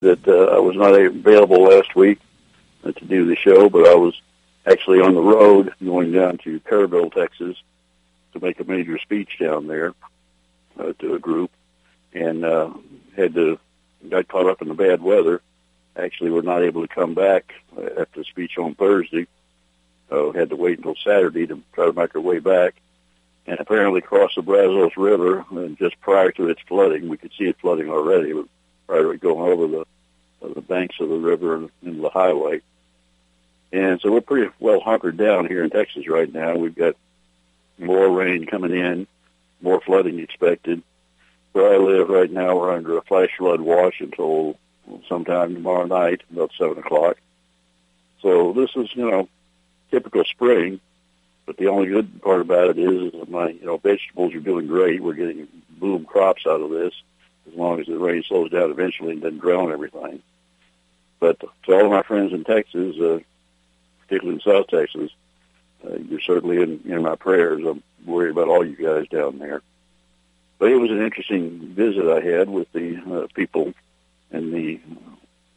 that uh, I was not available last week uh, to do the show, but I was actually on the road going down to Kerrville, Texas, to make a major speech down there uh, to a group, and uh, had to got caught up in the bad weather. Actually, were not able to come back after the speech on Thursday. Uh, had to wait until Saturday to try to make our way back, and apparently crossed the Brazos River. And just prior to its flooding, we could see it flooding already. Prior to going over the uh, the banks of the river and into the highway, and so we're pretty well hunkered down here in Texas right now. We've got more rain coming in, more flooding expected. Where I live right now, we're under a flash flood watch until sometime tomorrow night, about 7 o'clock. So this is, you know, typical spring, but the only good part about it is, is my, you know, vegetables are doing great. We're getting boom crops out of this as long as the rain slows down eventually and doesn't drown everything. But to all of my friends in Texas, uh, particularly in South Texas, uh, you're certainly in, in my prayers. I'm worried about all you guys down there. But it was an interesting visit I had with the uh, people in the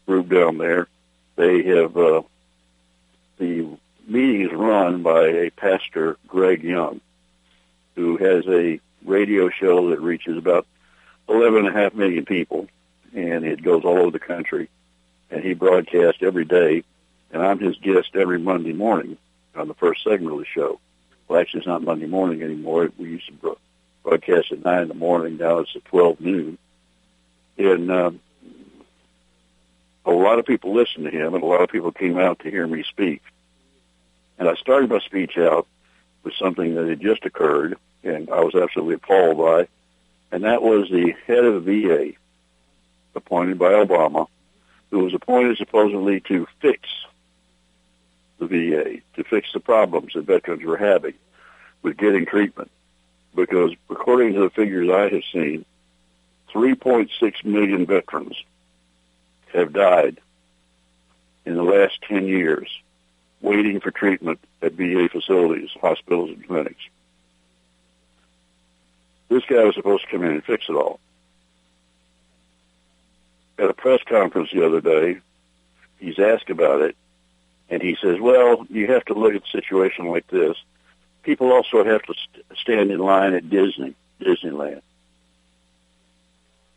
group down there. They have uh, the meeting is run by a pastor, Greg Young, who has a radio show that reaches about eleven and a half million people, and it goes all over the country. And he broadcasts every day and I'm his guest every Monday morning on the first segment of the show. Well, actually, it's not Monday morning anymore. We used to broadcast at 9 in the morning. Now it's at 12 noon. And um, a lot of people listened to him, and a lot of people came out to hear me speak. And I started my speech out with something that had just occurred, and I was absolutely appalled by, and that was the head of the VA, appointed by Obama, who was appointed supposedly to fix the VA to fix the problems that veterans were having with getting treatment. Because according to the figures I have seen, 3.6 million veterans have died in the last 10 years waiting for treatment at VA facilities, hospitals, and clinics. This guy was supposed to come in and fix it all. At a press conference the other day, he's asked about it, and he says, well, you have to look at a situation like this. People also have to st- stand in line at Disney, Disneyland.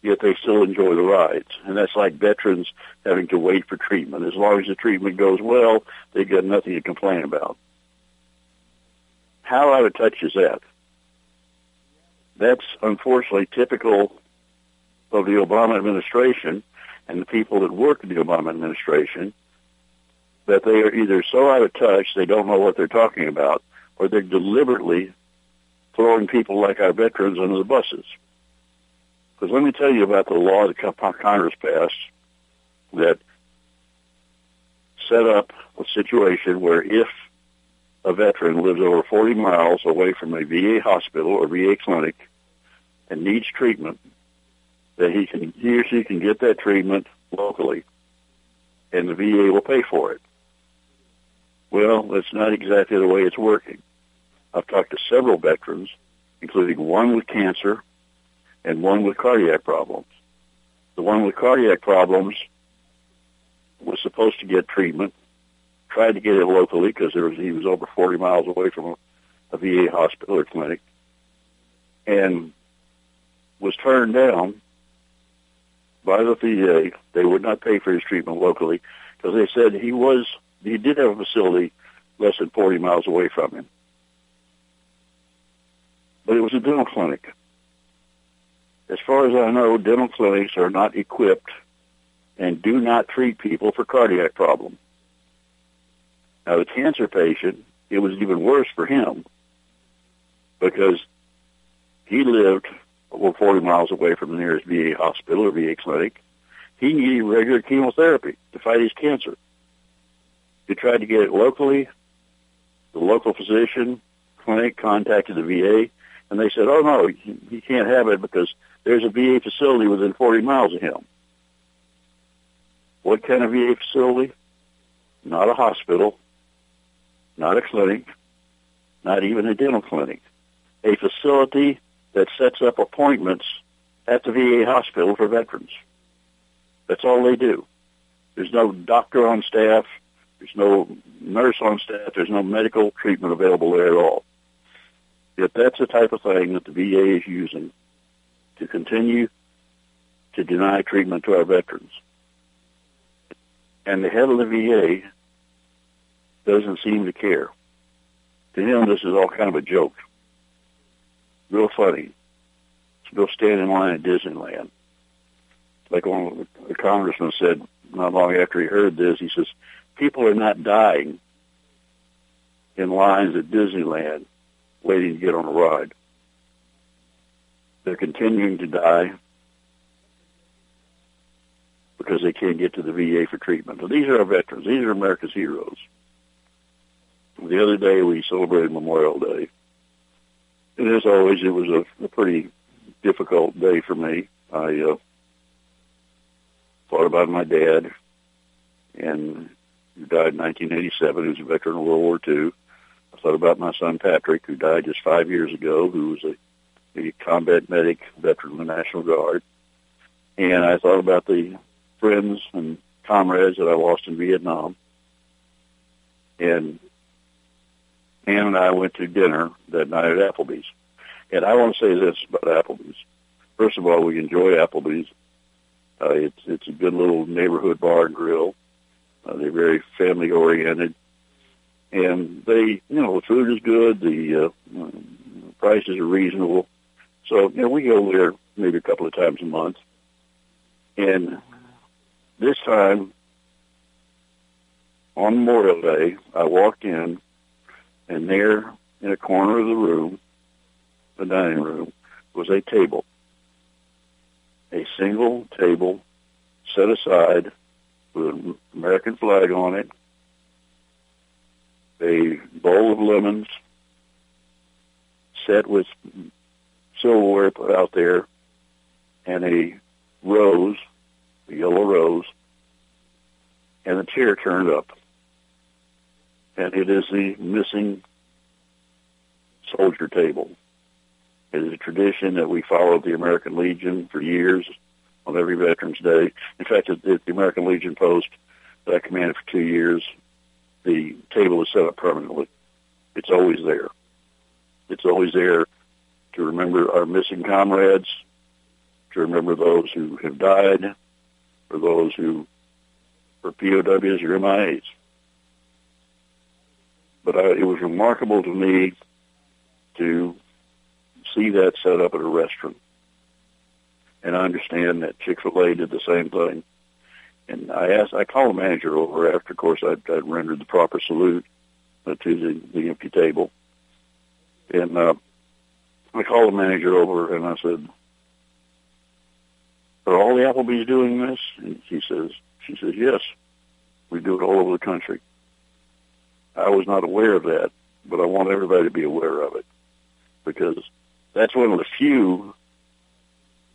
Yet they still enjoy the rides. And that's like veterans having to wait for treatment. As long as the treatment goes well, they've got nothing to complain about. How out of touch is that? That's unfortunately typical of the Obama administration and the people that work in the Obama administration that they are either so out of touch they don't know what they're talking about, or they're deliberately throwing people like our veterans under the buses. Because let me tell you about the law that Congress passed that set up a situation where if a veteran lives over 40 miles away from a VA hospital or VA clinic and needs treatment, that he can he or she can get that treatment locally, and the VA will pay for it. Well, that's not exactly the way it's working. I've talked to several veterans, including one with cancer and one with cardiac problems. The one with cardiac problems was supposed to get treatment, tried to get it locally because there was, he was over 40 miles away from a, a VA hospital or clinic, and was turned down by the VA. They would not pay for his treatment locally because they said he was he did have a facility less than 40 miles away from him. But it was a dental clinic. As far as I know, dental clinics are not equipped and do not treat people for cardiac problems. Now, the cancer patient, it was even worse for him because he lived over 40 miles away from the nearest VA hospital or VA clinic. He needed regular chemotherapy to fight his cancer. He tried to get it locally. The local physician clinic contacted the VA, and they said, "Oh no, he can't have it because there's a VA facility within 40 miles of him." What kind of VA facility? Not a hospital, not a clinic, not even a dental clinic. A facility that sets up appointments at the VA hospital for veterans. That's all they do. There's no doctor on staff. There's no nurse on staff. There's no medical treatment available there at all. Yet that's the type of thing that the VA is using to continue to deny treatment to our veterans. And the head of the VA doesn't seem to care. To him, this is all kind of a joke. Real funny. To go stand in line at Disneyland. Like one of the congressman said not long after he heard this, he says, people are not dying in lines at Disneyland waiting to get on a ride. They're continuing to die because they can't get to the VA for treatment. So these are our veterans. These are America's heroes. The other day we celebrated Memorial Day. And as always, it was a, a pretty difficult day for me. I uh, thought about my dad, and he died in 1987. He was a veteran of World War II. I thought about my son Patrick, who died just five years ago, who was a, a combat medic, veteran of the National Guard. And I thought about the friends and comrades that I lost in Vietnam. And Ann and I went to dinner that night at Applebee's. And I want to say this about Applebee's. First of all, we enjoy Applebee's. Uh, it's it's a good little neighborhood bar and grill. Uh, they're very family oriented, and they you know the food is good. The uh, prices are reasonable. So you know we go there maybe a couple of times a month. And this time on Memorial Day, I walked in, and there in a corner of the room, the dining room, was a table a single table set aside with an American flag on it, a bowl of lemons set with silverware put out there, and a rose, a yellow rose, and a chair turned up. And it is the missing soldier table. It is a tradition that we followed the American Legion for years on every Veterans Day. In fact, at the American Legion post that I commanded for two years, the table is set up permanently. It's always there. It's always there to remember our missing comrades, to remember those who have died, or those who are POWs or MIAs. But I, it was remarkable to me to see that set up at a restaurant. And I understand that Chick-fil-A did the same thing. And I asked, I called the manager over after, of course, I'd, I'd rendered the proper salute uh, to the, the empty table. And uh, I called the manager over and I said, are all the Applebee's doing this? And she says, she says, yes, we do it all over the country. I was not aware of that, but I want everybody to be aware of it because that's one of the few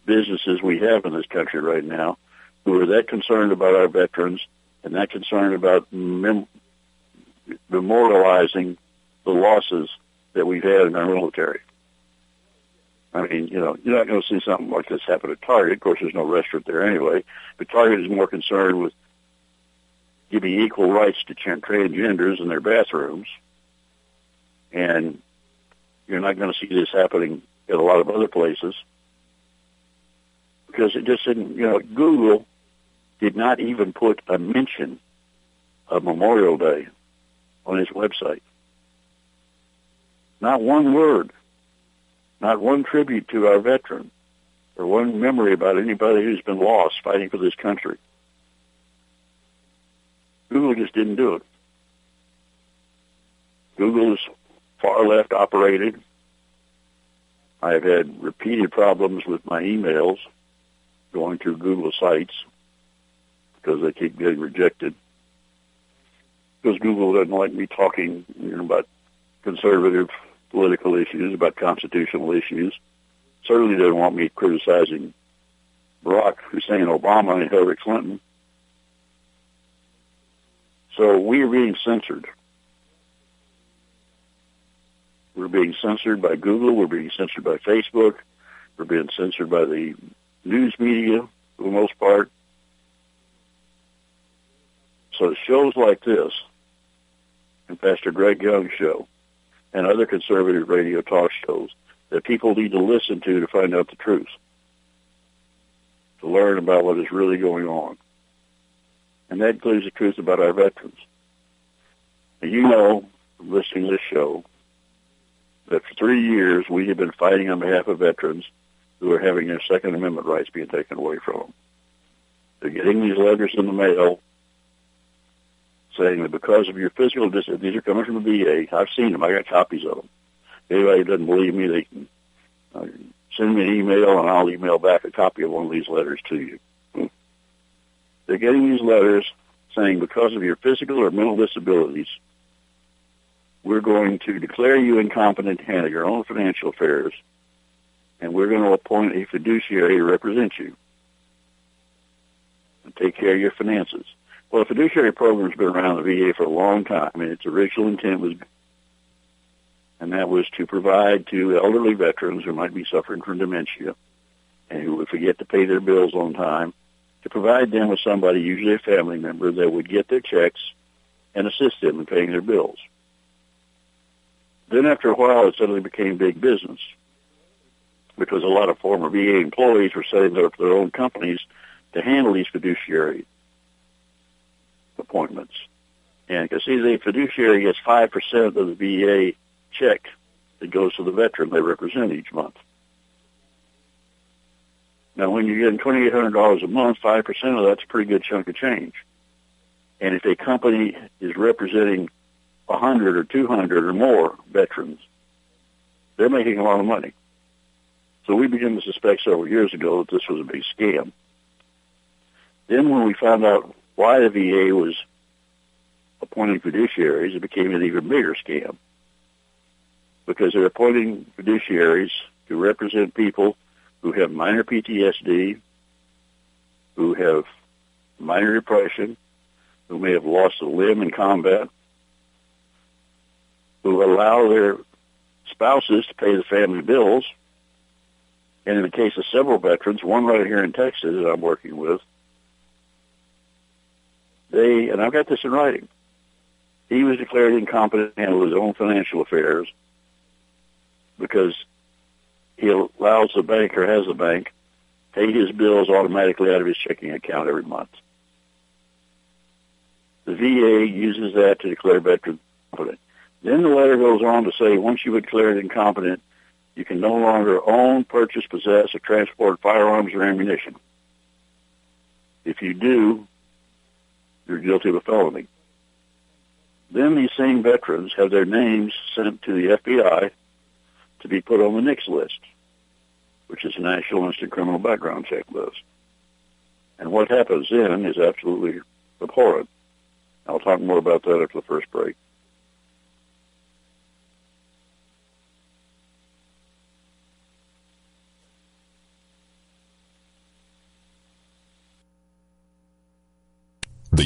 businesses we have in this country right now who are that concerned about our veterans and that concerned about mem- memorializing the losses that we've had in our military. I mean, you know, you're not going to see something like this happen at Target. Of course, there's no restaurant there anyway. But Target is more concerned with giving equal rights to transgenders in their bathrooms. And you're not going to see this happening at a lot of other places because it just didn't, you know, Google did not even put a mention of Memorial Day on his website. Not one word, not one tribute to our veteran, or one memory about anybody who's been lost fighting for this country. Google just didn't do it. Google is far left operated. I have had repeated problems with my emails going through Google sites because they keep getting rejected. Because Google doesn't like me talking you know, about conservative political issues, about constitutional issues. Certainly doesn't want me criticizing Barack Hussein Obama and Hillary Clinton. So we are being censored. We're being censored by Google. We're being censored by Facebook. We're being censored by the news media for the most part. So shows like this, and Pastor Greg Young's show, and other conservative radio talk shows that people need to listen to to find out the truth, to learn about what is really going on. And that includes the truth about our veterans. You know, listening to this show, that for three years we have been fighting on behalf of veterans who are having their Second Amendment rights being taken away from them. They're getting these letters in the mail saying that because of your physical disability, these are coming from the VA. I've seen them. I got copies of them. Anybody doesn't believe me, they can uh, send me an email and I'll email back a copy of one of these letters to you. They're getting these letters saying because of your physical or mental disabilities, we're going to declare you incompetent to handle your own financial affairs, and we're going to appoint a fiduciary to represent you and take care of your finances. Well, the fiduciary program's been around the VA for a long time, and its original intent was, and that was to provide to elderly veterans who might be suffering from dementia and who would forget to pay their bills on time, to provide them with somebody, usually a family member, that would get their checks and assist them in paying their bills. Then after a while, it suddenly became big business because a lot of former VA employees were setting up their own companies to handle these fiduciary appointments. And because see, the fiduciary gets 5% of the VA check that goes to the veteran they represent each month. Now, when you're getting $2,800 a month, 5% of that's a pretty good chunk of change. And if a company is representing 100 or 200 or more veterans, they're making a lot of money. So we began to suspect several years ago that this was a big scam. Then when we found out why the VA was appointing fiduciaries, it became an even bigger scam because they're appointing fiduciaries to represent people who have minor PTSD, who have minor depression, who may have lost a limb in combat, who allow their spouses to pay the family bills. And in the case of several veterans, one right here in Texas that I'm working with, they, and I've got this in writing, he was declared incompetent to handle his own financial affairs because he allows the bank or has the bank pay his bills automatically out of his checking account every month. The VA uses that to declare veterans incompetent. Then the letter goes on to say once you've declared incompetent, you can no longer own, purchase, possess, or transport firearms or ammunition. If you do, you're guilty of a felony. Then these same veterans have their names sent to the FBI to be put on the NICS list, which is the National Instant Criminal Background Check list. And what happens then is absolutely abhorrent. I'll talk more about that after the first break. The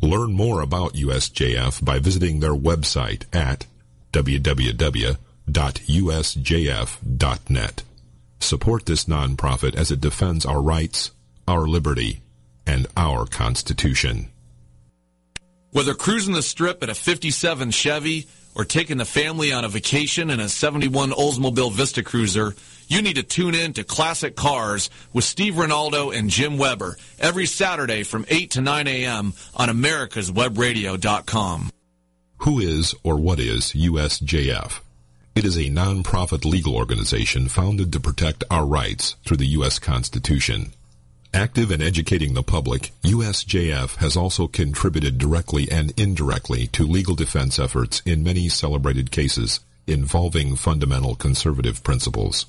Learn more about USJF by visiting their website at www.usjf.net. Support this nonprofit as it defends our rights, our liberty, and our Constitution. Whether cruising the strip in a 57 Chevy or taking the family on a vacation in a 71 Oldsmobile Vista Cruiser, you need to tune in to Classic Cars with Steve Ronaldo and Jim Weber every Saturday from 8 to 9 a.m. on americaswebradio.com. Who is or what is USJF? It is a nonprofit legal organization founded to protect our rights through the U.S. Constitution. Active in educating the public, USJF has also contributed directly and indirectly to legal defense efforts in many celebrated cases involving fundamental conservative principles.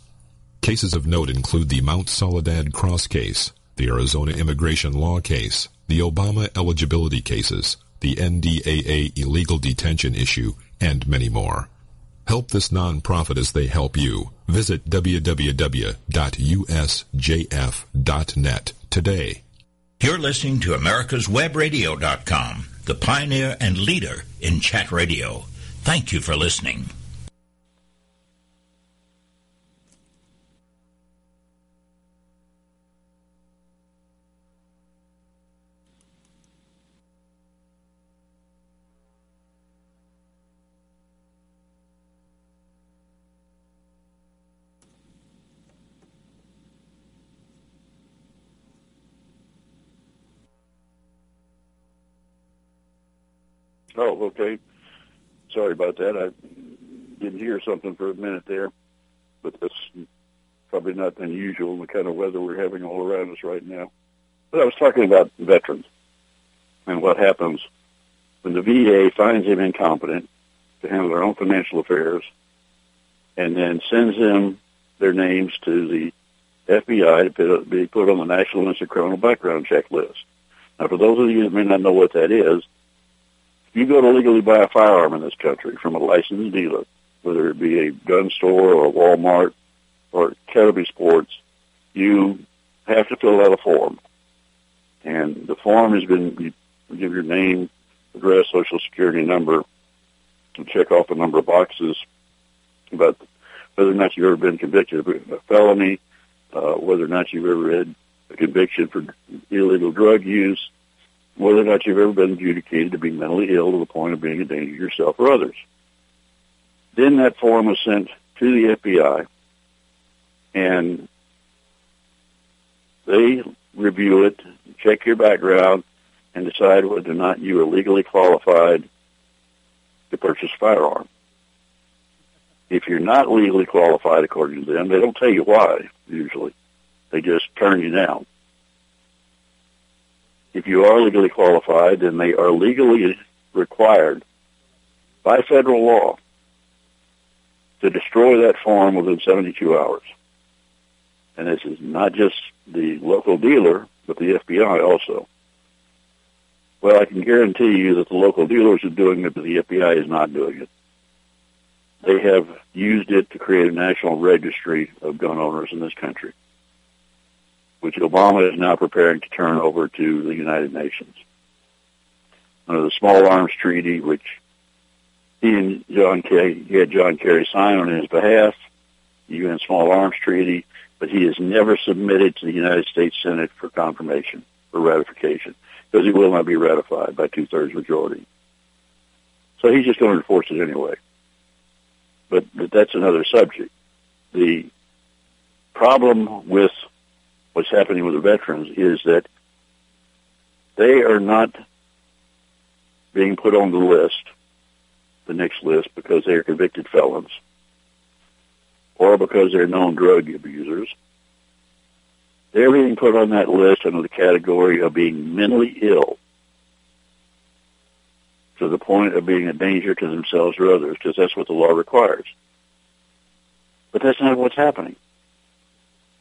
Cases of note include the Mount Soledad Cross case, the Arizona immigration law case, the Obama eligibility cases, the NDAA illegal detention issue, and many more. Help this nonprofit as they help you. Visit www.usjf.net today. You're listening to America'sWebRadio.com, the pioneer and leader in chat radio. Thank you for listening. Oh, okay. Sorry about that. I didn't hear something for a minute there, but that's probably not unusual in the kind of weather we're having all around us right now. But I was talking about veterans and what happens when the VA finds them incompetent to handle their own financial affairs and then sends them their names to the FBI to be put on the National Instant Criminal Background Check list. Now, for those of you that may not know what that is, you go to legally buy a firearm in this country from a licensed dealer, whether it be a gun store or a Walmart or Academy Sports, you have to fill out a form. And the form has been, you give your name, address, social security number, and check off a number of boxes about whether or not you've ever been convicted of a felony, uh, whether or not you've ever had a conviction for illegal drug use, whether or not you've ever been adjudicated to be mentally ill to the point of being a danger to yourself or others. Then that form was sent to the FBI, and they review it, check your background, and decide whether or not you are legally qualified to purchase a firearm. If you're not legally qualified according to them, they don't tell you why, usually. They just turn you down if you are legally qualified, then they are legally required by federal law to destroy that form within 72 hours. And this is not just the local dealer, but the FBI also. Well, I can guarantee you that the local dealers are doing it, but the FBI is not doing it. They have used it to create a national registry of gun owners in this country which Obama is now preparing to turn over to the United Nations. Under the Small Arms Treaty, which he and John Kerry, he had John Kerry sign on his behalf, the UN Small Arms Treaty, but he has never submitted to the United States Senate for confirmation, or ratification, because it will not be ratified by two-thirds majority. So he's just going to enforce it anyway. But, but that's another subject. The problem with what's happening with the veterans is that they are not being put on the list, the NICS list, because they are convicted felons or because they're known drug abusers. They're being put on that list under the category of being mentally ill to the point of being a danger to themselves or others, because that's what the law requires. But that's not what's happening.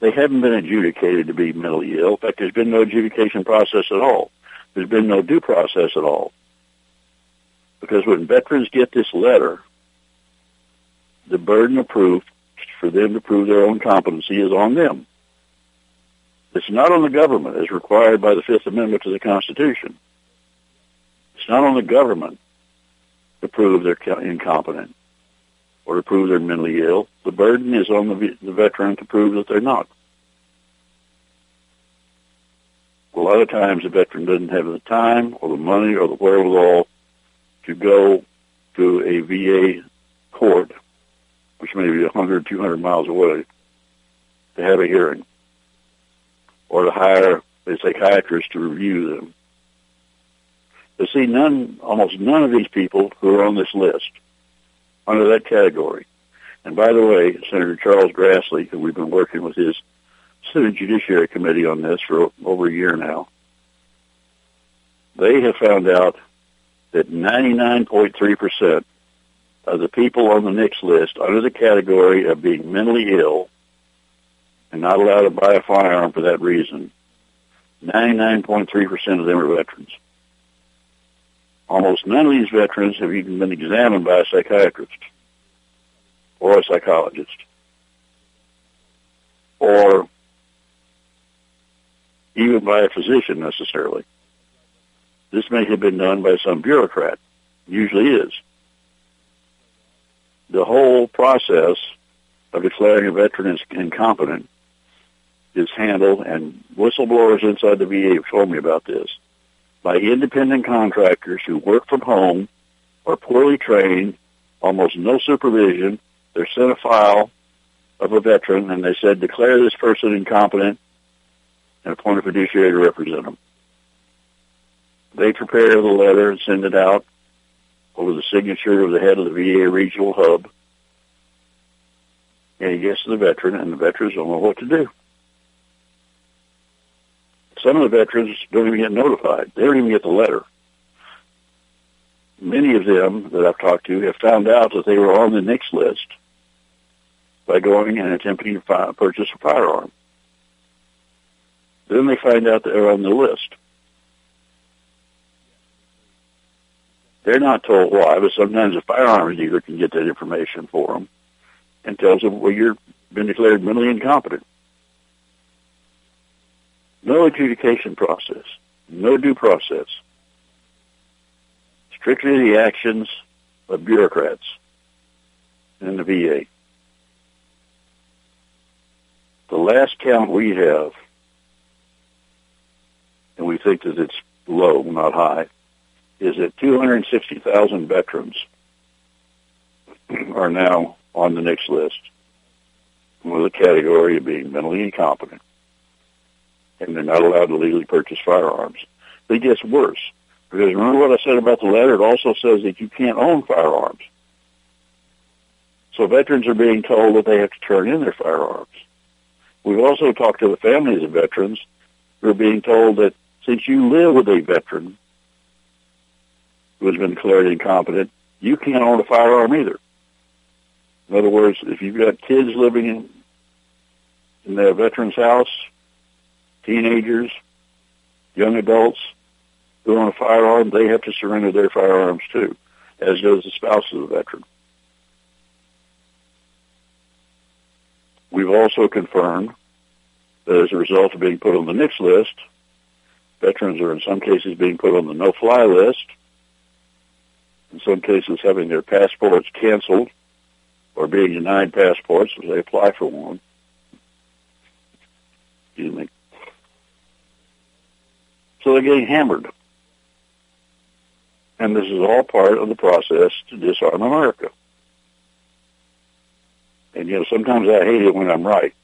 They haven't been adjudicated to be mentally ill. In fact, there's been no adjudication process at all. There's been no due process at all. Because when veterans get this letter, the burden of proof for them to prove their own competency is on them. It's not on the government as required by the Fifth Amendment to the Constitution. It's not on the government to prove they're incompetent or to prove they're mentally ill. The burden is on the, the veteran to prove that they're not. A lot of times the veteran doesn't have the time or the money or the wherewithal to go to a VA court, which may be 100, 200 miles away, to have a hearing or to hire a psychiatrist to review them. But see, none, almost none of these people who are on this list under that category. And by the way, Senator Charles Grassley, who we've been working with his Senate Judiciary Committee on this for over a year now, they have found out that 99.3% of the people on the NICS list under the category of being mentally ill and not allowed to buy a firearm for that reason, 99.3% of them are veterans. Almost none of these veterans have even been examined by a psychiatrist or a psychologist or even by a physician necessarily. This may have been done by some bureaucrat. Usually is. The whole process of declaring a veteran incompetent is handled, and whistleblowers inside the VA have told me about this, by independent contractors who work from home, are poorly trained, almost no supervision. They're sent a file of a veteran, and they said, declare this person incompetent and appoint a fiduciary to represent them. They prepare the letter and send it out over the signature of the head of the VA regional hub. And he gets to the veteran, and the veterans don't know what to do. Some of the veterans don't even get notified. They don't even get the letter. Many of them that I've talked to have found out that they were on the NICS list by going and attempting to fi- purchase a firearm. Then they find out they're on the list. They're not told why, but sometimes a firearms dealer can get that information for them and tells them, well, you've been declared mentally incompetent. No adjudication process, no due process. Strictly the actions of bureaucrats in the VA. The last count we have, and we think that it's low, not high, is that 260,000 veterans are now on the NICS list with a category of being mentally incompetent. And they're not allowed to legally purchase firearms. It gets worse. Because remember what I said about the letter? It also says that you can't own firearms. So veterans are being told that they have to turn in their firearms. We've also talked to the families of veterans who are being told that since you live with a veteran who has been declared incompetent, you can't own a firearm either. In other words, if you've got kids living in in their veteran's house, teenagers, young adults who own a firearm, they have to surrender their firearms too, as does the spouse of the veteran. We've also confirmed that as a result of being put on the NICS list, veterans are in some cases being put on the no-fly list, in some cases having their passports canceled or being denied passports as they apply for one. Excuse me. So they're getting hammered. And this is all part of the process to disarm America. And, you know, sometimes I hate it when I'm right.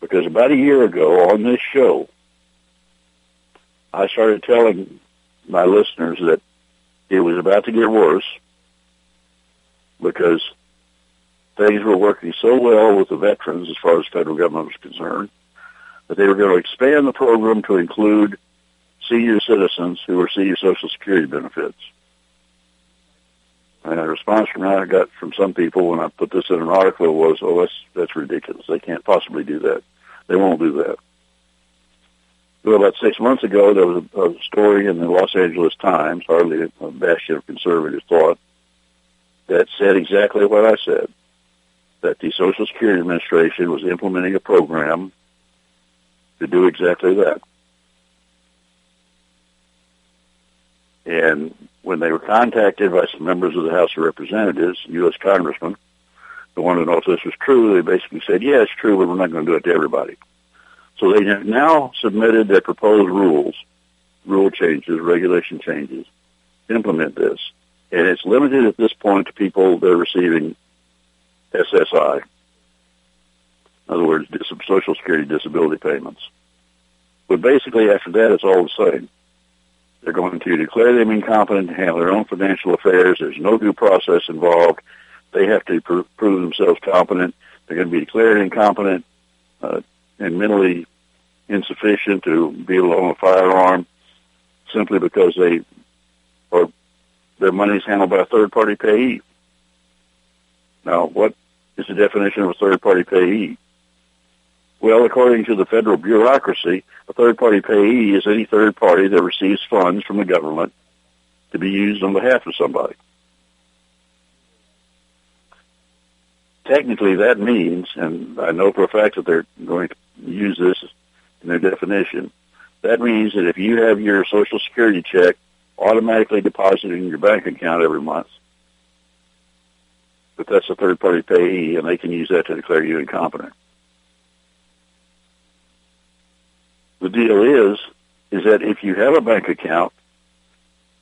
Because about a year ago on this show, I started telling my listeners that it was about to get worse because things were working so well with the veterans as far as the federal government was concerned that they were going to expand the program to include senior citizens who receive Social Security benefits. And the response from I got from some people when I put this in an article was, "Oh, that's that's ridiculous. They can't possibly do that. They won't do that." Well, about six months ago, there was a, a story in the Los Angeles Times, hardly a bastion of conservative thought, that said exactly what I said that the Social Security Administration was implementing a program to do exactly that. And when they were contacted by some members of the House of Representatives, U.S. congressmen, who wanted to know if this was true, they basically said, yeah, it's true, but we're not going to do it to everybody. So they have now submitted their proposed rules, rule changes, regulation changes, implement this. And it's limited at this point to people that are receiving SSI. In other words, Social Security disability payments. But basically after that, it's all the same. They're going to declare them incompetent to handle their own financial affairs. There's no due process involved. They have to pr- prove themselves competent. They're going to be declared incompetent uh, and mentally insufficient to be able to own a firearm simply because they or their money is handled by a third party payee. Now, what is the definition of a third party payee? Well, according to the federal bureaucracy, a third party payee is any third party that receives funds from the government to be used on behalf of somebody. Technically, that means, and I know for a fact that they're going to use this in their definition, that means that if you have your Social Security check automatically deposited in your bank account every month, but that's a third party payee and they can use that to declare you incompetent. The deal is, is that if you have a bank account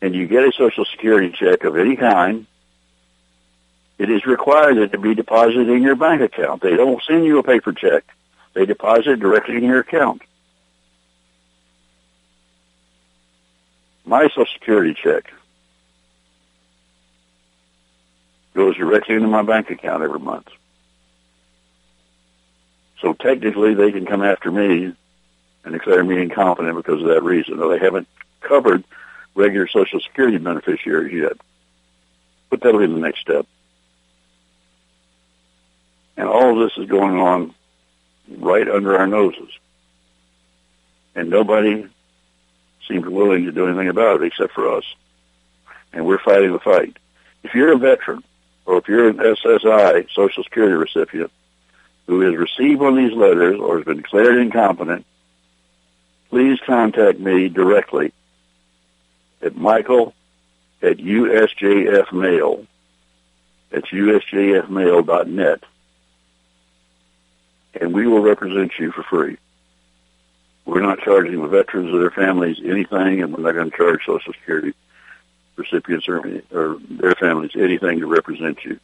and you get a Social Security check of any kind, it is required that it be deposited in your bank account. They don't send you a paper check. They deposit it directly in your account. My Social Security check goes directly into my bank account every month. So technically they can come after me and declare me incompetent because of that reason. Though they haven't covered regular Social Security beneficiaries yet. But that'll be the next step. And all of this is going on right under our noses. And nobody seems willing to do anything about it except for us. And we're fighting the fight. If you're a veteran or if you're an SSI, Social Security recipient, who has received one of these letters or has been declared incompetent, please contact me directly at michael at usjfmail. That's usjfmail.net. And we will represent you for free. We're not charging the veterans or their families anything, and we're not going to charge Social Security recipients or, or their families anything to represent you.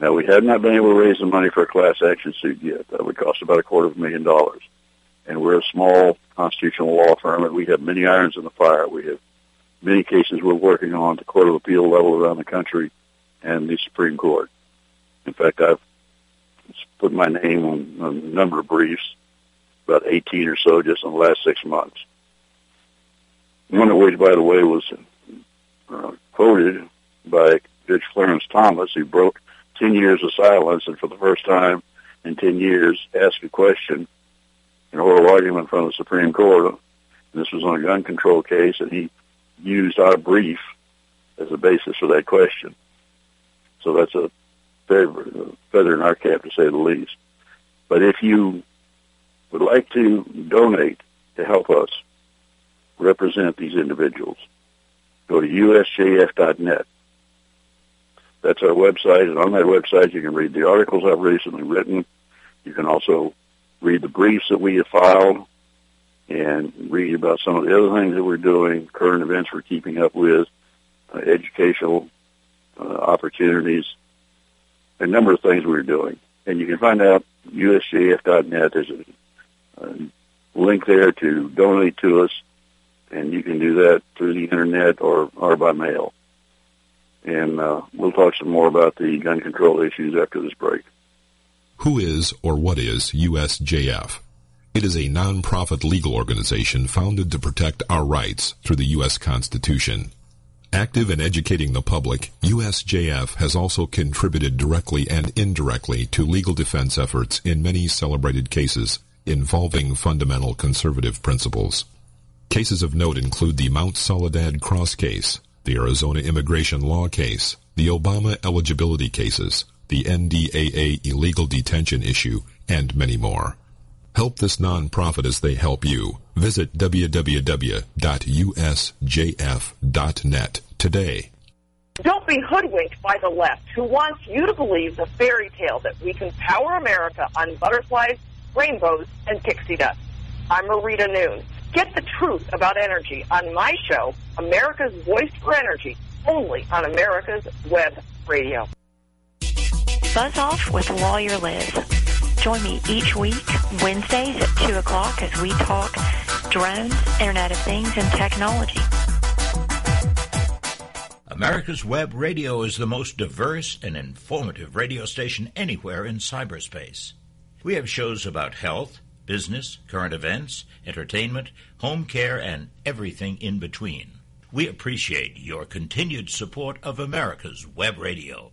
Now, we have not been able to raise the money for a class action suit yet. That would cost about a quarter of a million dollars. And we're a small constitutional law firm, and we have many irons in the fire. We have many cases we're working on at the Court of Appeal level around the country and the Supreme Court. In fact, I've put my name on a number of briefs, about 18 or so just in the last six months. One of which, by the way, was uh, quoted by Judge Clarence Thomas, who broke 10 years of silence and for the first time in 10 years asked a question in oral argument from the Supreme Court. This was on a gun control case, and he used our brief as a basis for that question. So that's a feather in our cap, to say the least. But if you would like to donate to help us represent these individuals, go to usjf.net. That's our website, and on that website you can read the articles I've recently written. You can also read the briefs that we have filed and read about some of the other things that we're doing, current events we're keeping up with, uh, educational uh, opportunities, a number of things we're doing. And you can find out usjf.net. There's a, a link there to donate to us and you can do that through the internet or, or by mail. And uh, we'll talk some more about the gun control issues after this break. Who is or what is USJF? It is a non-profit legal organization founded to protect our rights through the U.S. Constitution. Active in educating the public, USJF has also contributed directly and indirectly to legal defense efforts in many celebrated cases involving fundamental conservative principles. Cases of note include the Mount Soledad Cross case, the Arizona immigration law case, the Obama eligibility cases, the NDAA illegal detention issue, and many more. Help this nonprofit as they help you. Visit www.usjf.net today. Don't be hoodwinked by the left who wants you to believe the fairy tale that we can power America on butterflies, rainbows, and pixie dust. I'm Marita Noon. Get the truth about energy on my show, America's Voice for Energy, only on America's Web Radio. Buzz off with Lawyer Liz. Join me each week, Wednesdays at 2 o'clock as we talk drones, Internet of Things, and technology. America's Web Radio is the most diverse and informative radio station anywhere in cyberspace. We have shows about health, business, current events, entertainment, home care, and everything in between. We appreciate your continued support of America's Web Radio.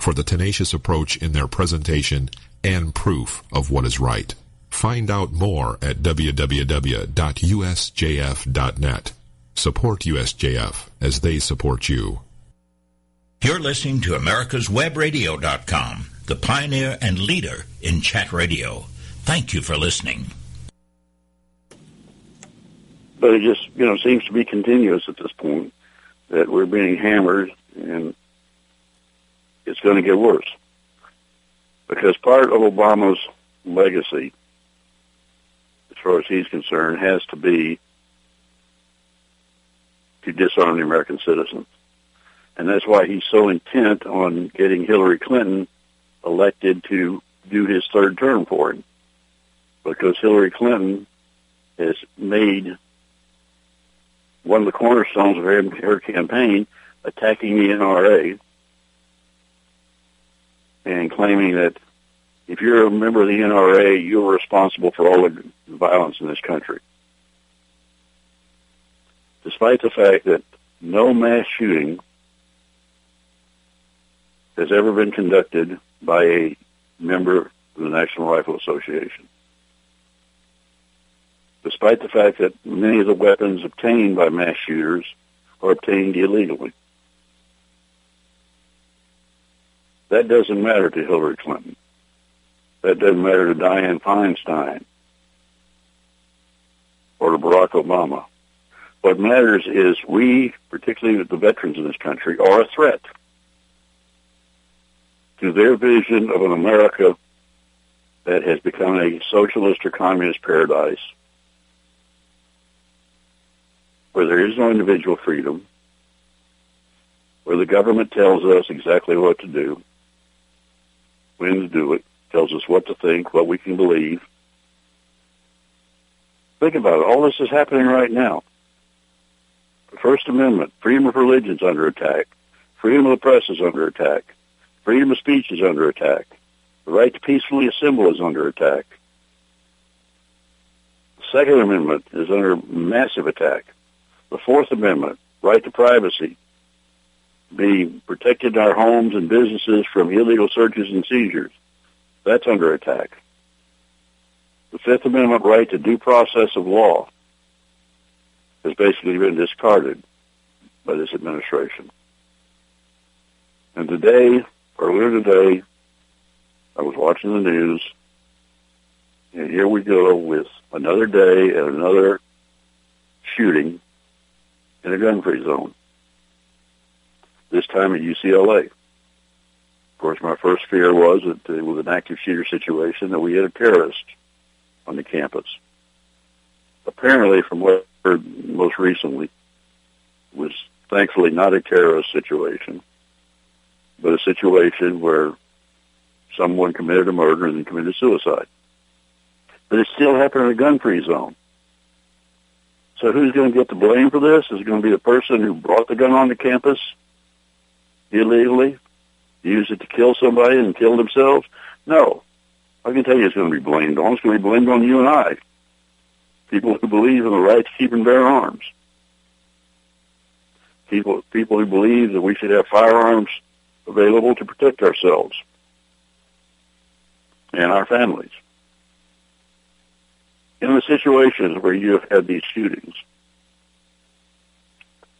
for the tenacious approach in their presentation and proof of what is right. Find out more at www.usjf.net. Support USJF as they support you. You're listening to America'sWebRadio.com, the pioneer and leader in chat radio. Thank you for listening. But it just, you know, seems to be continuous at this point that we're being hammered and it's going to get worse. Because part of Obama's legacy, as far as he's concerned, has to be to disarm the American citizens. And that's why he's so intent on getting Hillary Clinton elected to do his third term for him. Because Hillary Clinton has made one of the cornerstones of her, campaign attacking the NRA and claiming that if you're a member of the NRA, you're responsible for all the violence in this country despite the fact that no mass shooting has ever been conducted by a member of the National Rifle Association. Despite the fact that many of the weapons obtained by mass shooters are obtained illegally. That doesn't matter to Hillary Clinton. That doesn't matter to Dianne Feinstein or to Barack Obama. What matters is we, particularly the veterans in this country, are a threat to their vision of an America that has become a socialist or communist paradise where there is no individual freedom, where the government tells us exactly what to do, when to do it, tells us what to think, what we can believe. Think about it. All this is happening right now. The First Amendment, freedom of religion is under attack. Freedom of the press is under attack. Freedom of speech is under attack. The right to peacefully assemble is under attack. The Second Amendment is under massive attack. The Fourth Amendment, right to privacy, be protected our homes and businesses from illegal searches and seizures. That's under attack. The Fifth Amendment right to due process of law has basically been discarded by this administration. And today, earlier today, I was watching the news, and here we go with another day and another shooting in a gun-free zone. This time at UCLA. Of course, my first fear was that it was an active shooter situation that we had a terrorist on the campus. Apparently, from what I heard most recently was thankfully not a terrorist situation, but a situation where someone committed a murder and then committed suicide. But it still happened in a gun-free zone. So who's going to get the blame for this? Is it going to be the person who brought the gun onto campus illegally, used it to kill somebody and killed themselves? No. I can tell you it's going to be blamed on. It's going to be blamed on you and I people who believe in the right to keep and bear arms, people people who believe that we should have firearms available to protect ourselves and our families. In the situations where you have had these shootings,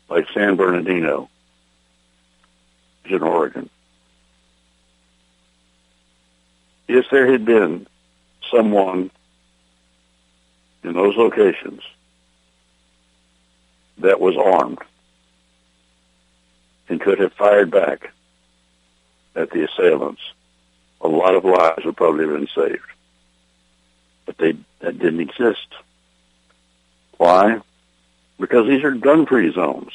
like San Bernardino in Oregon, if there had been someone in those locations that was armed and could have fired back at the assailants, a lot of lives would probably have been saved. But they that didn't exist. Why? Because these are gun-free zones.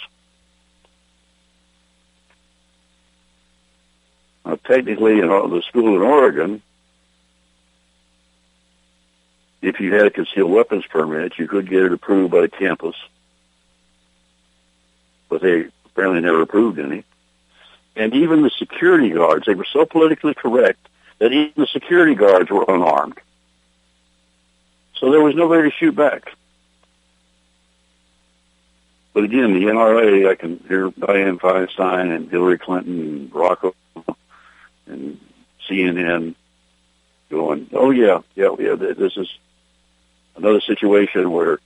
Now, technically, in the school in Oregon, if you had a concealed weapons permit, you could get it approved by the campus. But they apparently never approved any. And even the security guards, they were so politically correct that even the security guards were unarmed. So there was nobody to shoot back. But again, the NRA, I can hear Dianne Feinstein and Hillary Clinton and Barack Obama and CNN going, oh yeah, yeah, yeah, this is another situation where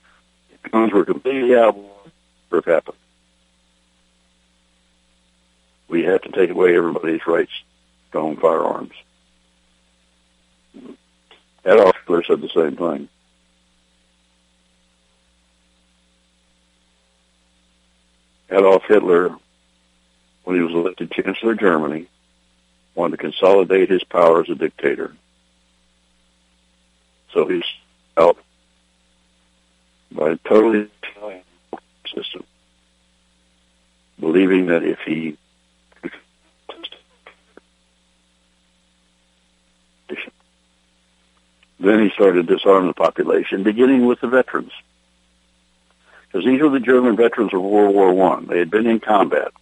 guns were completely out of happened. We have to take away everybody's rights to own firearms. Adolf Hitler said the same thing. Adolf Hitler, when he was elected Chancellor of Germany, wanted to consolidate his power as a dictator. So he's out by totally system, believing that if he then he started to disarm the population, beginning with the veterans. Because these were the German veterans of World War One. They had been in combat.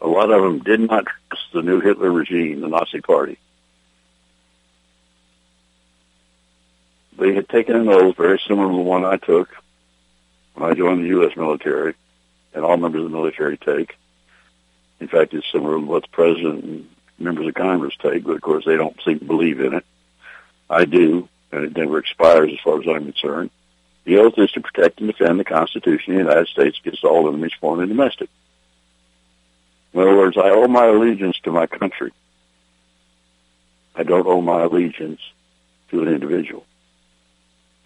A lot of them did not trust the new Hitler regime, the Nazi Party. They had taken an oath very similar to the one I took when I joined the U.S. military, and all members of the military take. In fact, it's similar to what the president and members of Congress take, but of course they don't seem to believe in it. I do, and it never expires as far as I'm concerned. The oath is to protect and defend the Constitution of the United States against all enemies, foreign and domestic. In other words, I owe my allegiance to my country. I don't owe my allegiance to an individual.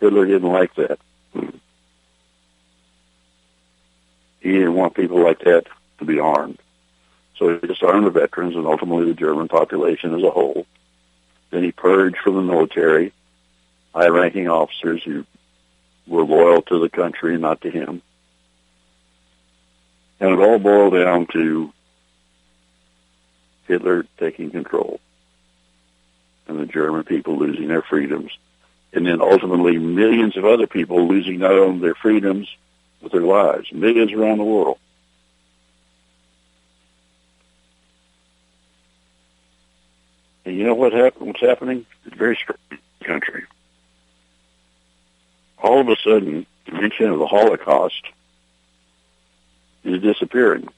Hitler didn't like that. He didn't want people like that to be armed. So he disarmed the veterans and ultimately the German population as a whole. Then he purged from the military high-ranking officers who were loyal to the country not to him. And it all boiled down to Hitler taking control and the German people losing their freedoms. And then ultimately millions of other people losing not only their freedoms, but their lives. Millions around the world. And you know what happened? What's happening? It's a very strange country. All of a sudden, the mention of the Holocaust is disappearing.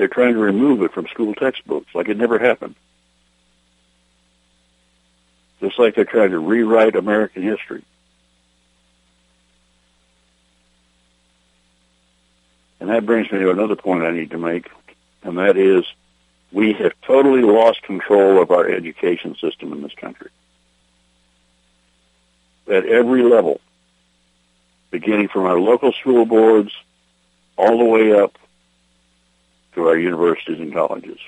They're trying to remove it from school textbooks like it never happened. Just like they're trying to rewrite American history. And that brings me to another point I need to make, and that is we have totally lost control of our education system in this country. At every level, beginning from our local school boards all the way up to our universities and colleges.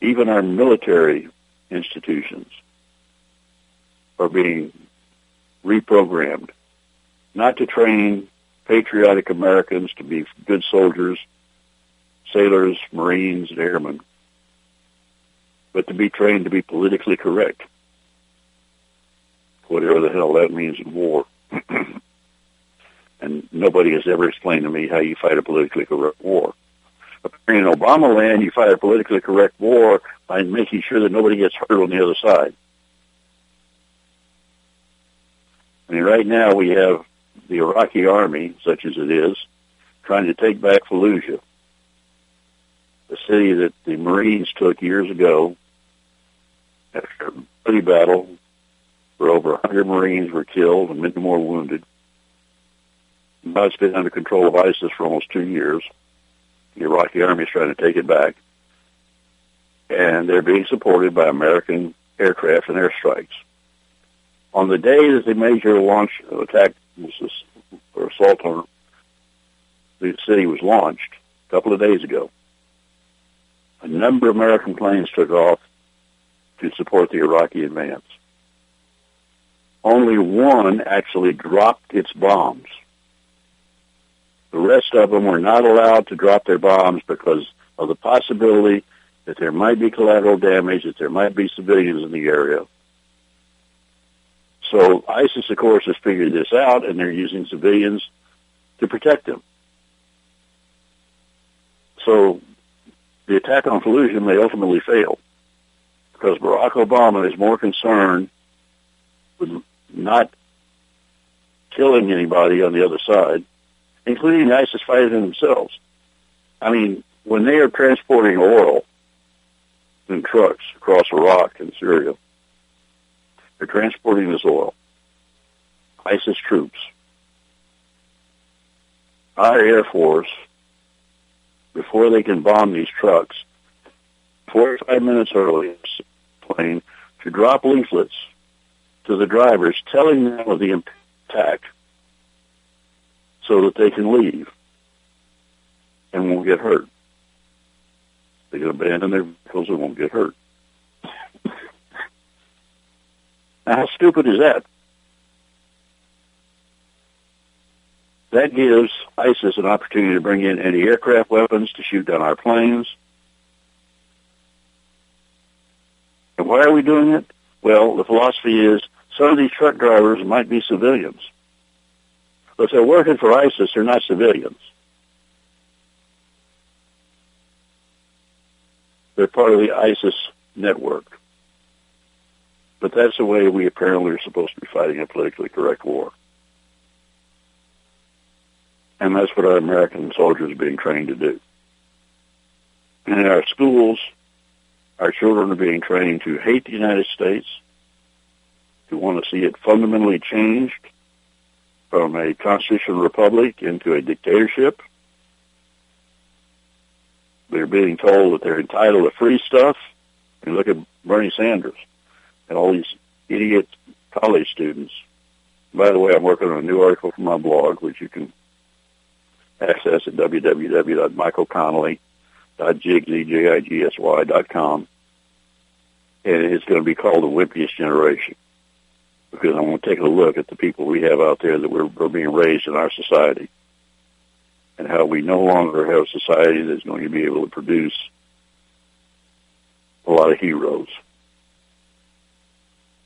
Even our military institutions are being reprogrammed, not to train patriotic Americans to be good soldiers, sailors, Marines, and airmen, but to be trained to be politically correct, whatever the hell that means in war. and nobody has ever explained to me how you fight a politically correct war. In Obama land, you fight a politically correct war by making sure that nobody gets hurt on the other side. I mean, right now we have the Iraqi army, such as it is, trying to take back Fallujah, the city that the Marines took years ago after a bloody battle where over 100 Marines were killed and many more wounded. It's been under control of ISIS for almost two years. The Iraqi army is trying to take it back. And they're being supported by American aircraft and airstrikes. On the day that the major launch of attack or assault on the city was launched a couple of days ago, a number of American planes took off to support the Iraqi advance. Only one actually dropped its bombs. The rest of them were not allowed to drop their bombs because of the possibility that there might be collateral damage, that there might be civilians in the area. So ISIS, of course, has figured this out, and they're using civilians to protect them. So the attack on Fallujah may ultimately fail because Barack Obama is more concerned with not killing anybody on the other side, including ISIS fighters themselves. I mean, when they are transporting oil in trucks across Iraq and Syria, they're transporting this oil. ISIS troops. Our Air Force, before they can bomb these trucks, 45 minutes early, plane to drop leaflets to the drivers telling them of the attack so that they can leave and won't get hurt. They can abandon their vehicles and won't get hurt. now, how stupid is that? That gives ISIS an opportunity to bring in anti-aircraft weapons to shoot down our planes. And why are we doing it? Well, the philosophy is some of these truck drivers might be civilians. But if they're working for ISIS, they're not civilians. They're part of the ISIS network. But that's the way we apparently are supposed to be fighting a politically correct war. And that's what our American soldiers are being trained to do. And in our schools, our children are being trained to hate the United States, to want to see it fundamentally changed from a constitutional republic into a dictatorship. They're being told that they're entitled to free stuff. And look at Bernie Sanders and all these idiot college students. By the way, I'm working on a new article for my blog, which you can access at www.michaelconnelly.jigsy.com. And it's going to be called the Wimpiest Generation because I want to take a look at the people we have out there that were, being raised in our society and how we no longer have a society that's going to be able to produce a lot of heroes.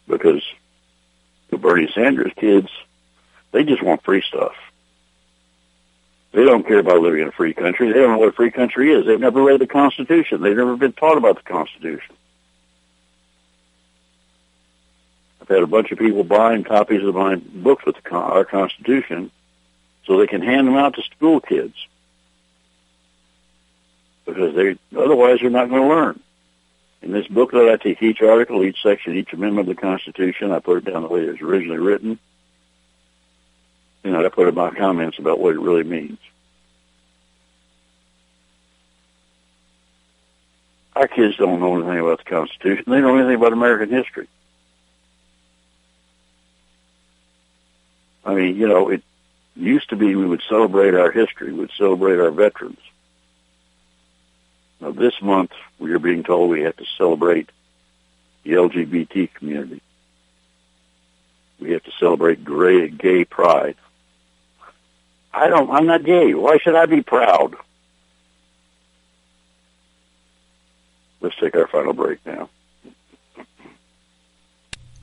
Because the Bernie Sanders kids, they just want free stuff. They don't care about living in a free country. They don't know what a free country is. They've never read the Constitution. They've never been taught about the Constitution. I've had a bunch of people buying copies of my books with the, our Constitution so they can hand them out to school kids because they otherwise they're not going to learn. In this booklet, I take each article, each section, each amendment of the Constitution. I put it down the way it was originally written. And I put in my comments about what it really means. Our kids don't know anything about the Constitution. They don't know anything about American history. I mean, you know, it used to be we would celebrate our history, we would celebrate our veterans. Now, this month, we are being told we have to celebrate the LGBT community. We have to celebrate gay, gay pride. I don't, I'm not gay. Why should I be proud? Let's take our final break now.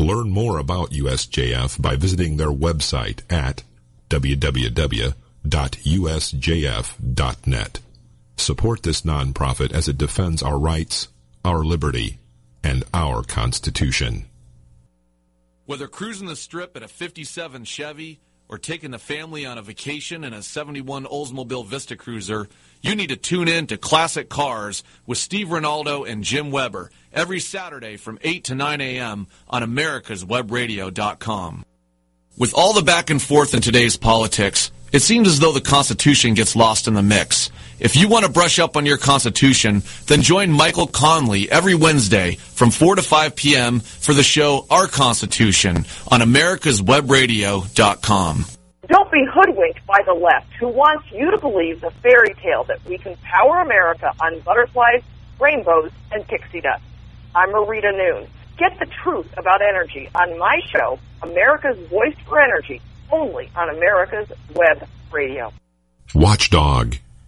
Learn more about USJF by visiting their website at www.usjf.net. Support this nonprofit as it defends our rights, our liberty, and our Constitution. Whether cruising the strip in a 57 Chevy or taking the family on a vacation in a 71 Oldsmobile Vista Cruiser, you need to tune in to Classic Cars with Steve Ronaldo and Jim Weber every Saturday from 8 to 9 a.m. on americaswebradio.com. With all the back and forth in today's politics, it seems as though the Constitution gets lost in the mix. If you want to brush up on your Constitution, then join Michael Connelly every Wednesday from 4 to 5 p.m. for the show Our Constitution on americaswebradio.com. Don't Don't be hoodwinked by the left who wants you to believe the fairy tale that we can power America on butterflies, rainbows, and pixie dust. I'm Marita Noon. Get the truth about energy on my show, America's Voice for Energy, only on America's Web Radio. Watchdog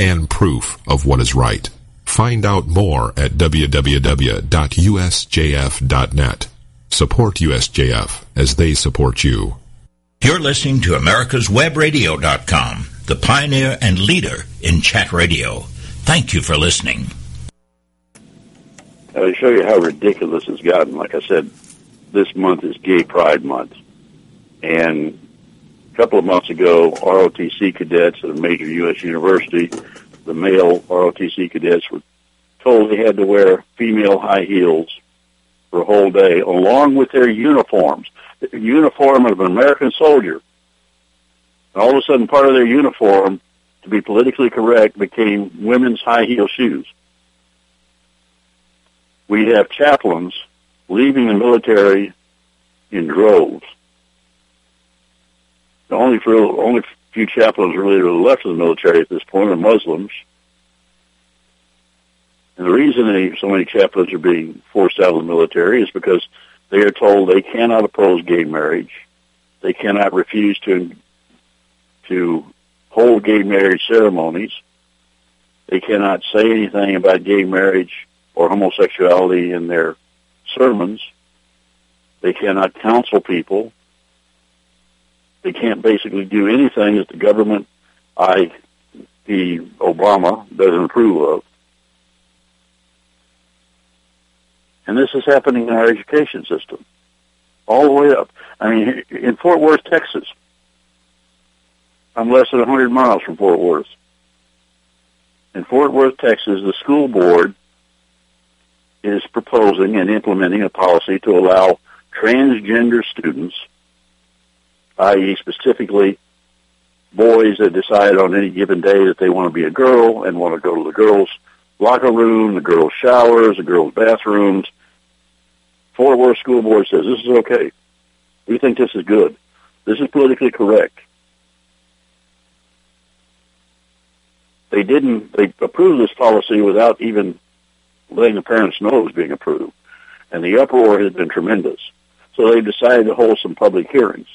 and proof of what is right. Find out more at www.usjf.net. Support USJF as they support you. You're listening to America'sWebRadio.com, the pioneer and leader in chat radio. Thank you for listening. To show you how ridiculous it's gotten, like I said, this month is Gay Pride Month. And a couple of months ago, ROTC cadets at a major U.S. university, the male ROTC cadets were told they had to wear female high heels for a whole day, along with their uniforms, the uniform of an American soldier. And all of a sudden, part of their uniform, to be politically correct, became women's high heel shoes. We have chaplains leaving the military in droves. The only for only few chaplains really to the left of the military at this point are Muslims. And the reason they, so many chaplains are being forced out of the military is because they are told they cannot oppose gay marriage. They cannot refuse to to hold gay marriage ceremonies. They cannot say anything about gay marriage or homosexuality in their sermons. They cannot counsel people. They can't basically do anything that the government, I, the Obama, doesn't approve of. And this is happening in our education system, all the way up. I mean, in Fort Worth, Texas, I'm less than 100 miles from Fort Worth. In Fort Worth, Texas, the school board is proposing and implementing a policy to allow transgender students, i.e. specifically boys that decide on any given day that they want to be a girl and want to go to the girls' locker room, the girls' showers, the girls' bathrooms. Fort Worth School Board says this is okay. We think this is good. This is politically correct. They didn't, they approved this policy without even letting the parents know it was being approved. And the uproar has been tremendous. So they decided to hold some public hearings.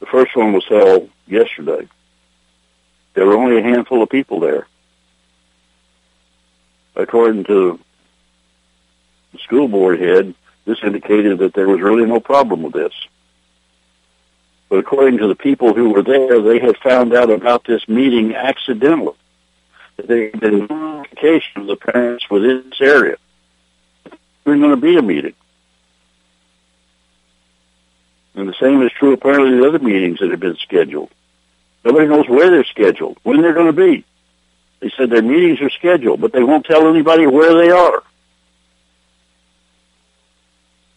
The first one was held yesterday. There were only a handful of people there. According to the school board head, this indicated that there was really no problem with this. But according to the people who were there, they had found out about this meeting accidentally. There had been notification of the parents within this area. There's going to be a meeting. And the same is true apparently of the other meetings that have been scheduled. Nobody knows where they're scheduled, when they're going to be. They said their meetings are scheduled, but they won't tell anybody where they are.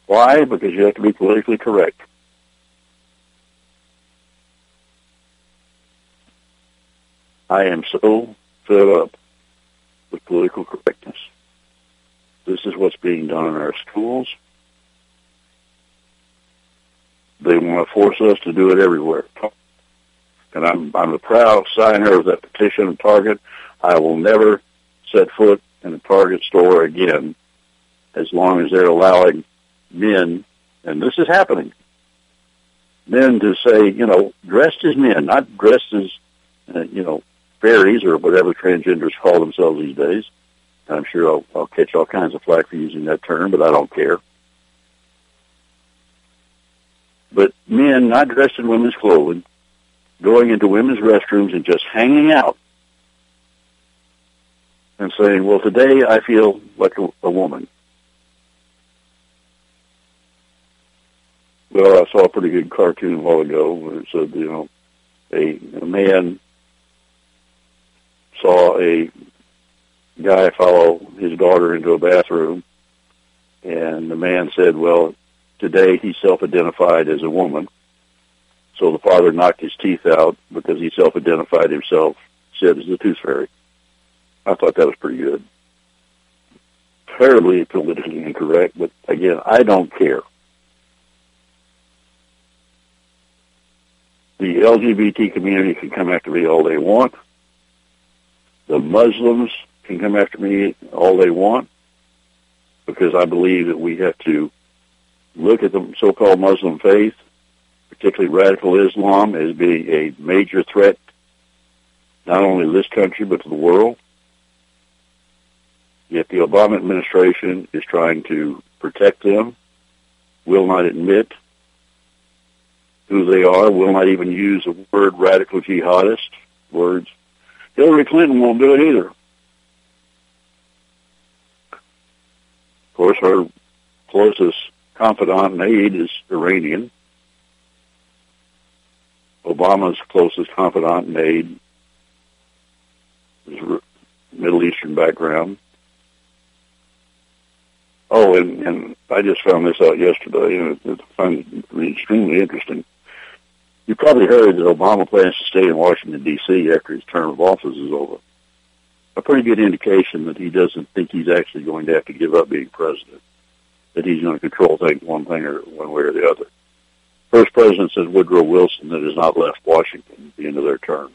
Why? Because you have to be politically correct. I am so fed up with political correctness. This is what's being done in our schools. They want to force us to do it everywhere. And I'm, I'm a proud signer of that petition of Target. I will never set foot in a Target store again as long as they're allowing men, and this is happening, men to say, you know, dressed as men, not dressed as, uh, you know, fairies or whatever transgenders call themselves these days. I'm sure I'll, I'll catch all kinds of flack for using that term, but I don't care. But men not dressed in women's clothing, going into women's restrooms and just hanging out and saying, well, today I feel like a, a woman. Well, I saw a pretty good cartoon a while ago where it said, you know, a, a man saw a guy follow his daughter into a bathroom, and the man said, "Well, today he self-identified as a woman." So the father knocked his teeth out because he self-identified himself, said as the tooth fairy. I thought that was pretty good. Terribly politically incorrect, but again, I don't care. The LGBT community can come after me all they want. The Muslims can come after me all they want because I believe that we have to look at the so-called Muslim faith, particularly radical Islam, as being a major threat not only to this country but to the world. Yet the Obama administration is trying to protect them, will not admit who they are, will not even use the word radical jihadist, words. Hillary Clinton won't do it either. Of course, her closest confidant and aide is Iranian. Obama's closest confidant and aide is Middle Eastern background. Oh, and, and I just found this out yesterday, and I find it extremely interesting. You probably heard that Obama plans to stay in Washington, D.C. after his term of office is over. A pretty good indication that he doesn't think he's actually going to have to give up being president, that he's going to control things one thing or one way or the other. First president says Woodrow Wilson that has not left Washington at the end of their term.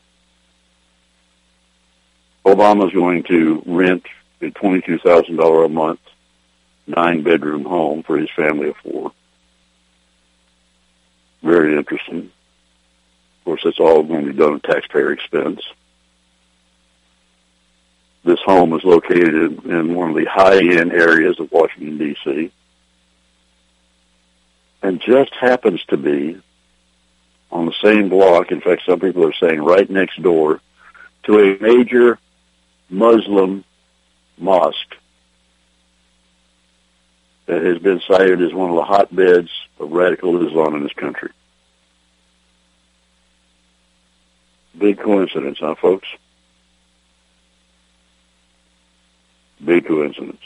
Obama's going to rent a $22,000 a month, nine bedroom home for his family of four. Very interesting Of course, it's all going to be done at taxpayer expense. This home is located in one of the high-end areas of Washington, D.C., and just happens to be on the same block, in fact, some people are saying right next door, to a major Muslim mosque that has been cited as one of the hotbeds of radical Islam in this country. Big coincidence, huh, folks? Big coincidence.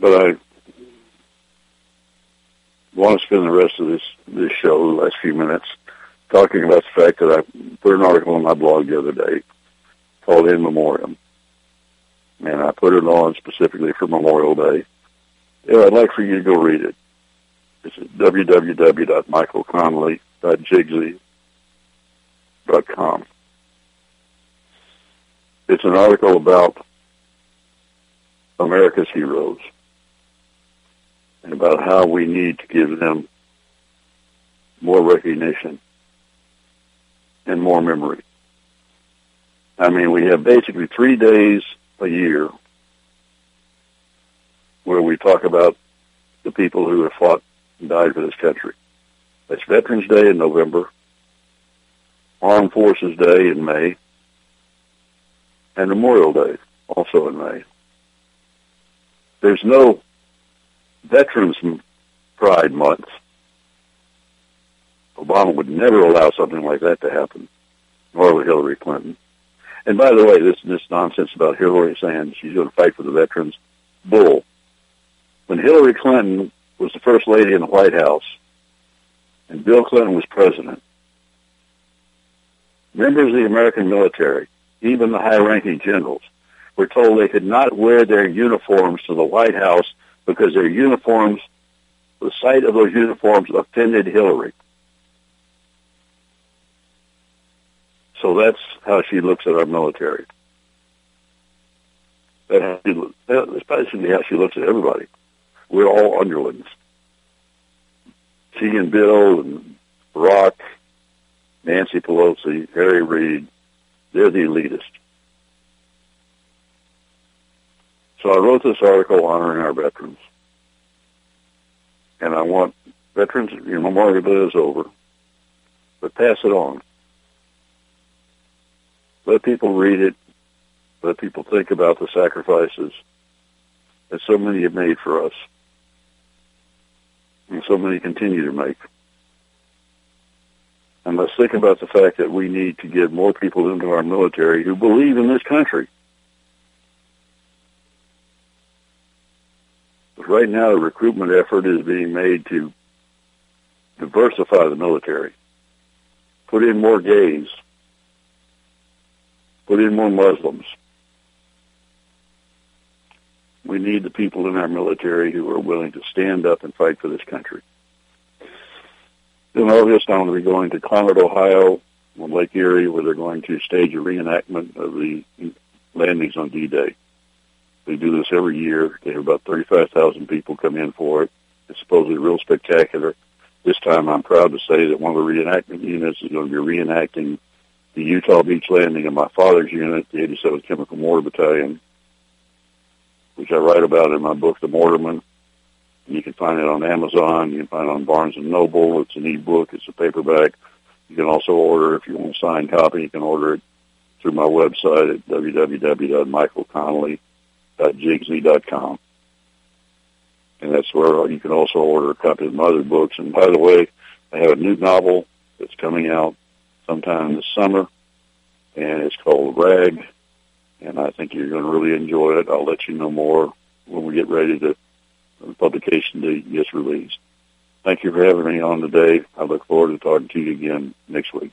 But I want to spend the rest of this this show, the last few minutes, talking about the fact that I put an article on my blog the other day called In Memoriam. And I put it on specifically for Memorial Day. Yeah, I'd like for you to go read it. It's at www.michaelconnelly.com jigsy.com. It's an article about America's heroes and about how we need to give them more recognition and more memory. I mean, we have basically three days a year where we talk about the people who have fought and died for this country. It's Veterans Day in November, Armed Forces Day in May, and Memorial Day also in May. There's no Veterans Pride Month. Obama would never allow something like that to happen, nor would Hillary Clinton. And by the way, this this nonsense about Hillary saying she's going to fight for the veterans, bull. When Hillary Clinton was the first lady in the White House, and Bill Clinton was president, members of the American military, even the high-ranking generals, were told they could not wear their uniforms to the White House because their uniforms, the sight of those uniforms offended Hillary. So that's how she looks at our military. That's how she looks at everybody. We're all underlings. She and Bill and Barack, Nancy Pelosi, Harry Reid, they're the elitists. So I wrote this article honoring our veterans. And I want veterans, your Memorial Day is over, but pass it on. Let people read it. Let people think about the sacrifices that so many have made for us and so many continue to make. And let's think about the fact that we need to get more people into our military who believe in this country. Right now, the recruitment effort is being made to diversify the military, put in more gays, put in more Muslims. We need the people in our military who are willing to stand up and fight for this country. In August, I'm going to be going to Conneaut, Ohio, on Lake Erie, where they're going to stage a reenactment of the landings on D-Day. They do this every year. They have about 35,000 people come in for it. It's supposedly real spectacular. This time I'm proud to say that one of the reenactment units is going to be reenacting the Utah Beach landing of my father's unit, the 87th Chemical Mortar Battalion, which I write about in my book, The Mortarman. You can find it on Amazon. You can find it on Barnes Noble. It's an e-book. It's a paperback. You can also order, if you want a signed copy, you can order it through my website at www.michaelconnelly.jigsy.com. And that's where you can also order a copy of my other books. And by the way, I have a new novel that's coming out sometime this summer, and it's called Rag. And I think you're going to really enjoy it. I'll let you know more when we get ready to the publication date gets released. Thank you for having me on today. I look forward to talking to you again next week.